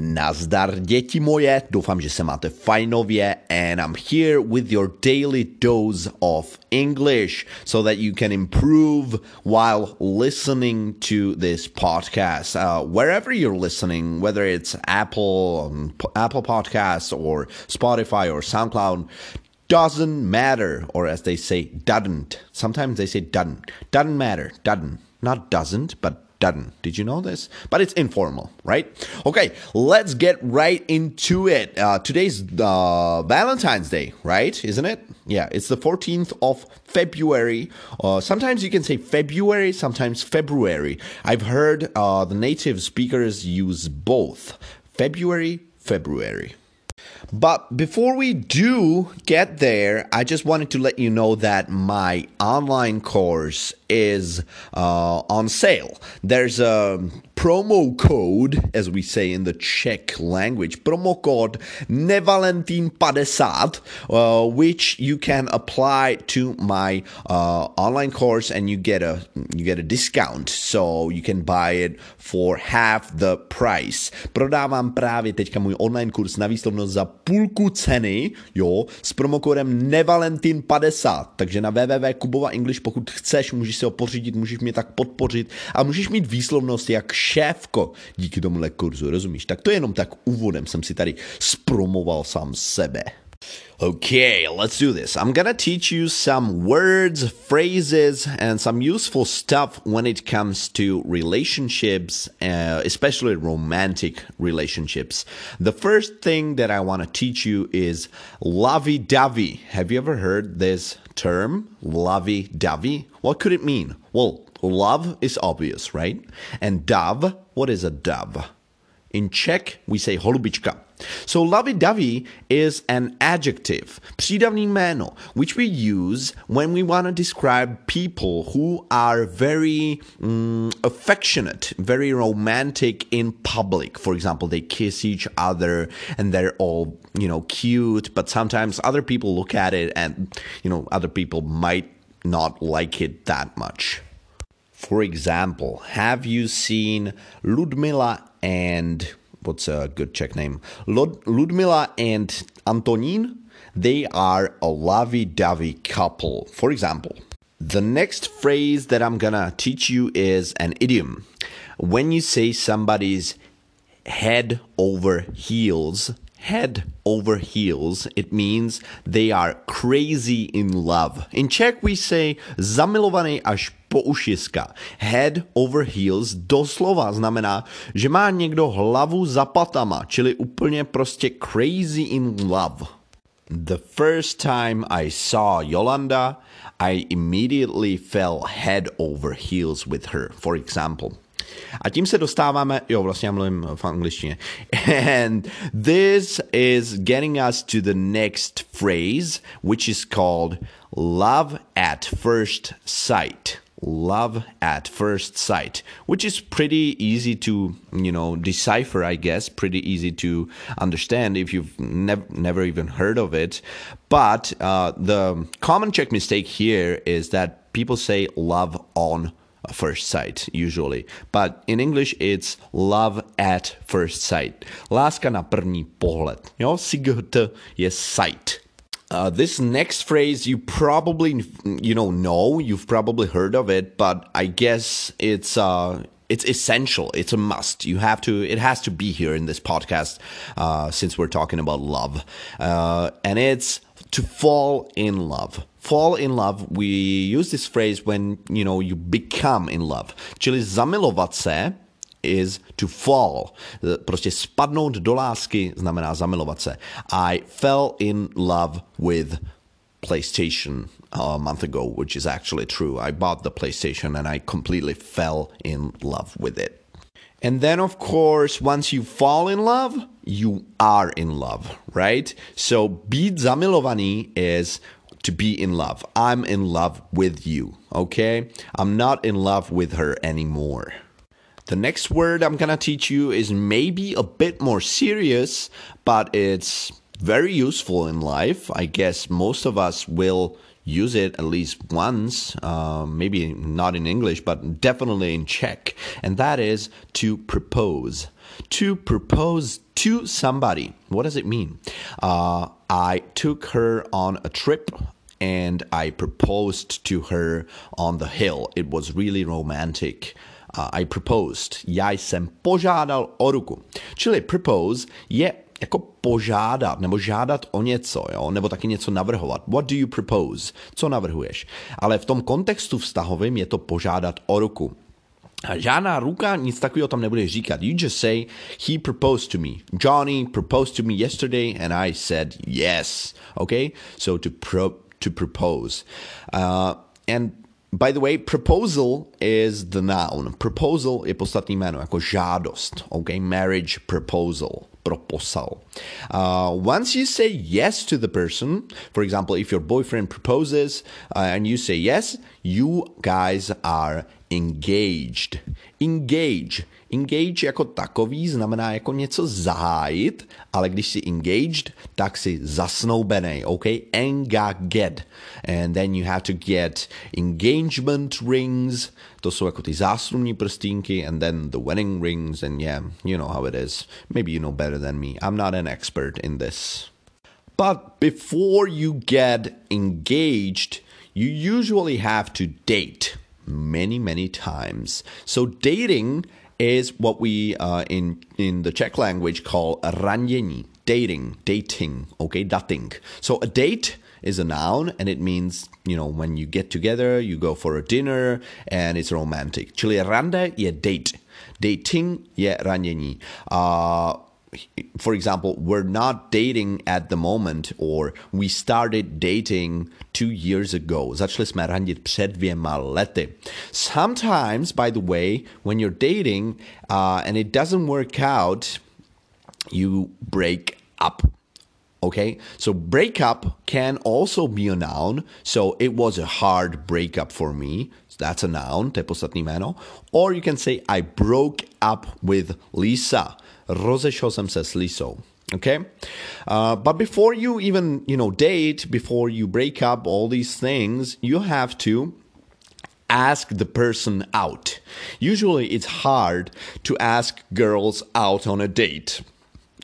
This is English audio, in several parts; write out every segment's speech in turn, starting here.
Nazdar děti moje, doufám, že se máte fajnově and I'm here with your daily dose of English so that you can improve while listening to this podcast. Uh, wherever you're listening, whether it's Apple, um, Apple Podcasts or Spotify or SoundCloud, doesn't matter, or as they say, doesn't. Sometimes they say doesn't. Doesn't matter. Doesn't. Not doesn't, but doesn't. Did you know this? But it's informal, right? Okay, let's get right into it. Uh, today's uh, Valentine's Day, right? Isn't it? Yeah, it's the 14th of February. Uh, sometimes you can say February, sometimes February. I've heard uh, the native speakers use both February, February. But before we do get there, I just wanted to let you know that my online course is uh, on sale. There's a promo code, as we say in the Czech language, promo code Nevalentin50, uh, which you can apply to my uh, online course, and you get a you get a discount, so you can buy it for half the price. Prodávám právě teďka můj online kurz na výslovnost za půlku ceny, jo, s promokódem Nevalentin50, takže na www.kubova English, pokud chceš, můžeš si ho pořídit, můžeš mě tak podpořit a můžeš mít výslovnost jak díky tomuhle kurzu, rozumíš? Tak to jenom tak úvodem jsem si tady spromoval sám sebe. Okay, let's do this. I'm gonna teach you some words, phrases, and some useful stuff when it comes to relationships, uh, especially romantic relationships. The first thing that I wanna teach you is lovey dovey. Have you ever heard this term, lovey dovey? What could it mean? Well, love is obvious, right? And dove, what is a dove? In Czech, we say holubička. So lovey-dovey is an adjective, přídavný jméno, which we use when we want to describe people who are very mm, affectionate, very romantic in public. For example, they kiss each other and they're all, you know, cute, but sometimes other people look at it and, you know, other people might not like it that much. For example, have you seen Ludmila and what's a good Czech name? Lud- Ludmila and Antonín. They are a lovey-dovey couple. For example, the next phrase that I'm gonna teach you is an idiom. When you say somebody's head over heels, head over heels, it means they are crazy in love. In Czech we say zamilovaný až po ušiska. Head over heels doslova znamená, že má někdo hlavu za patama, čili úplně prostě crazy in love. The first time I saw Yolanda, I immediately fell head over heels with her, for example. A tím se dostáváme, jo, vlastně já mluvím v angličtině. And this is getting us to the next phrase, which is called love at first sight love at first sight which is pretty easy to you know decipher i guess pretty easy to understand if you've nev- never even heard of it but uh, the common czech mistake here is that people say love on first sight usually. But in english it's love at first sight. Láska na první pohled jo? Sight je sight. Uh, this next phrase you probably you know know you've probably heard of it but i guess it's uh it's essential. It's a must. You have to it has to be here in this podcast uh, since we're talking about love. Uh, and it's to fall in love fall in love we use this phrase when you know you become in love čili zamilovat se is to fall. Eh, prostě spadnout do lásky znamená zamilovat se. I fell in love with PlayStation a month ago, which is actually true. I bought the PlayStation and I completely fell in love with it. And then, of course, once you fall in love, you are in love, right? So, být zamilovaný is to be in love. I'm in love with you, okay? I'm not in love with her anymore. The next word I'm gonna teach you is maybe a bit more serious, but it's very useful in life. I guess most of us will use it at least once, uh, maybe not in English, but definitely in Czech, and that is to propose. To propose to somebody. What does it mean? Uh, I took her on a trip and I proposed to her on the hill. It was really romantic. Uh, I proposed. Já jsem požádal o ruku. Propose je jako požádat nebo žádat o něco, jo? nebo taky něco navrhovat. What do you propose? Co navrhuješ? Ale v tom kontextu vztahovým je to požádat o ruku. A žádná ruka nic takového tam nebude říkat. You just say, he proposed to me. Johnny proposed to me yesterday and I said yes. Okay? So to, pro, to propose. Uh, and by the way, proposal is the noun. Proposal je podstatný jméno, jako žádost. Okay? Marriage proposal. Proposal. Uh, once you say yes to the person, for example, if your boyfriend proposes uh, and you say yes, you guys are engaged. Engage. Engage jako takový znamená jako něco zahájit, ale když si engaged, tak si zasnoubený, ok? Engaged. And then you have to get engagement rings, to jsou jako ty záslužní prstínky, and then the wedding rings, and yeah, you know how it is. Maybe you know better than me. I'm not an expert in this. But before you get engaged, you usually have to date many, many times. So dating is what we uh, in in the Czech language call randění, dating, dating, okay, dating. So a date is a noun and it means, you know, when you get together, you go for a dinner and it's romantic. Čili rande je date. Dating je randění. Uh, for example, we're not dating at the moment, or we started dating two years ago. Začali jsme randit před dvěma lety. Sometimes, by the way, when you're dating uh, and it doesn't work out, you break up. Okay, so breakup can also be a noun. So it was a hard breakup for me. So That's a noun, te podstatný. Or you can say, I broke up with Lisa rozešel jsem se s Lisou. Okay, uh, but before you even you know date, before you break up, all these things, you have to ask the person out. Usually, it's hard to ask girls out on a date.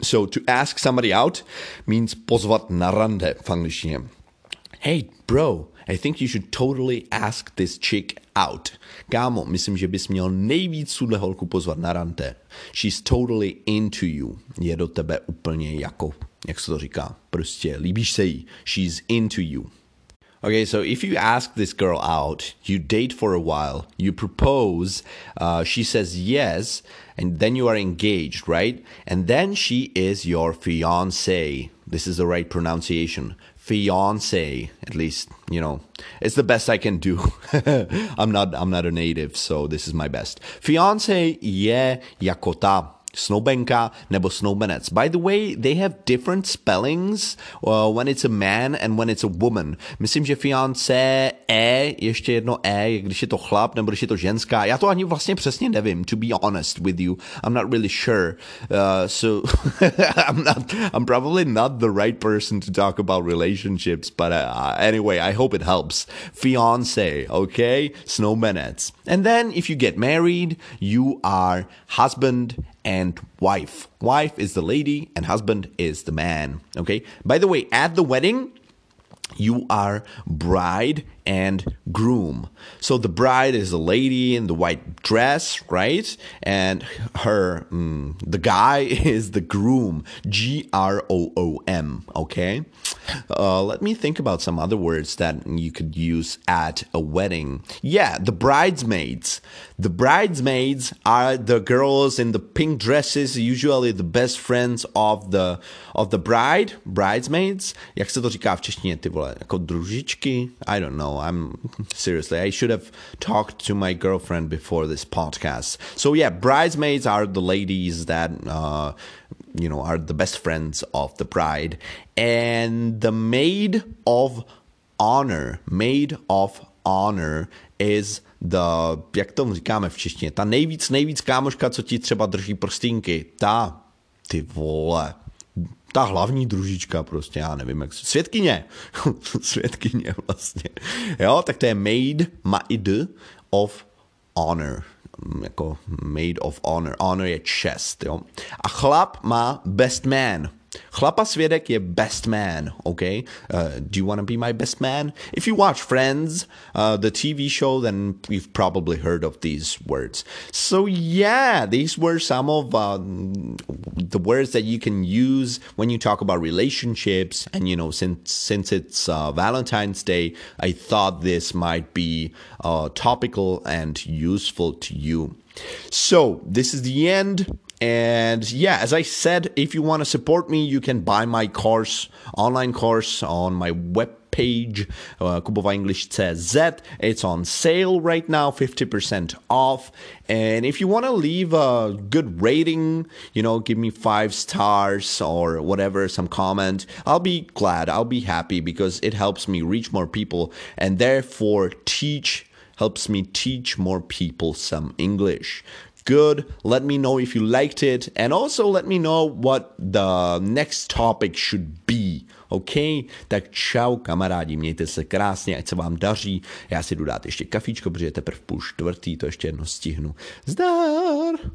So to ask somebody out means pozvat na rande v angličtině. Hey, bro, I think you should totally ask this chick out. Kámo, myslím, že bys měl nejvíc tuhle holku pozvat na rande. She's totally into you. Je do tebe úplně jako, jak se to říká, prostě líbíš se jí. She's into you. Okay, so if you ask this girl out, you date for a while, you propose, uh, she says yes, and then you are engaged, right? And then she is your fiance. This is the right pronunciation. Fiance at least you know. It's the best i can do. I'm not i'm not a native so this is my best. Fiance yeah, yakota snoubenka nebo snoubenec. By the way, they have different spellings uh, when it's a man and when it's a woman. Myslím, že fiance e, ještě jedno e, když je to chlap nebo když je to ženská. Já to ani vlastně přesně nevím, to be honest with you. I'm not really sure. Uh, so I'm not, I'm probably not the right person to talk about relationships, but uh, anyway, I hope it helps. Fiance, okay? Snowbenets. And then if you get married, you are husband and wife. Wife is the lady and husband is the man. Okay. By the way, at the wedding, you are bride and groom. So the bride is a lady in the white dress, right? And her, mm, the guy is the groom, G R O O M, okay? Uh, let me think about some other words that you could use at a wedding. Yeah, the bridesmaids. The bridesmaids are the girls in the pink dresses, usually the best friends of the of the bride, bridesmaids. Jak se to říká v češtině, ty vole, jako družičky? I don't know. I'm seriously, I should have talked to my girlfriend before this podcast. So yeah, bridesmaids are the ladies that uh, you know are the best friends of the bride, and the maid of honor, maid of honor is the, jak tomu říkáme v češtině, ta nejvíc, nejvíc kámoška, co ti třeba drží prstínky, ta, ty vole, ta hlavní družička prostě, já nevím, jak světkyně, světkyně vlastně, jo, tak to je maid, maid of honor, jako made of honor. Honor je čest, jo. A chlap má best man. Chlapa svědek je best man, okay? Uh, do you want to be my best man? If you watch Friends, uh, the TV show, then you've probably heard of these words. So yeah, these were some of uh, the words that you can use when you talk about relationships. And you know, since since it's uh, Valentine's Day, I thought this might be uh, topical and useful to you. So this is the end. And yeah, as I said, if you want to support me, you can buy my course, online course on my web page, uh, kubovaenglish.cz. It's on sale right now, 50% off. And if you want to leave a good rating, you know, give me five stars or whatever, some comment, I'll be glad. I'll be happy because it helps me reach more people and therefore teach helps me teach more people some English good. Let me know if you liked it. And also let me know what the next topic should be. OK? Tak čau kamarádi, mějte se krásně, ať se vám daří. Já si jdu dát ještě kafíčko, protože je teprve půl čtvrtý, to ještě jedno stihnu. Zdar!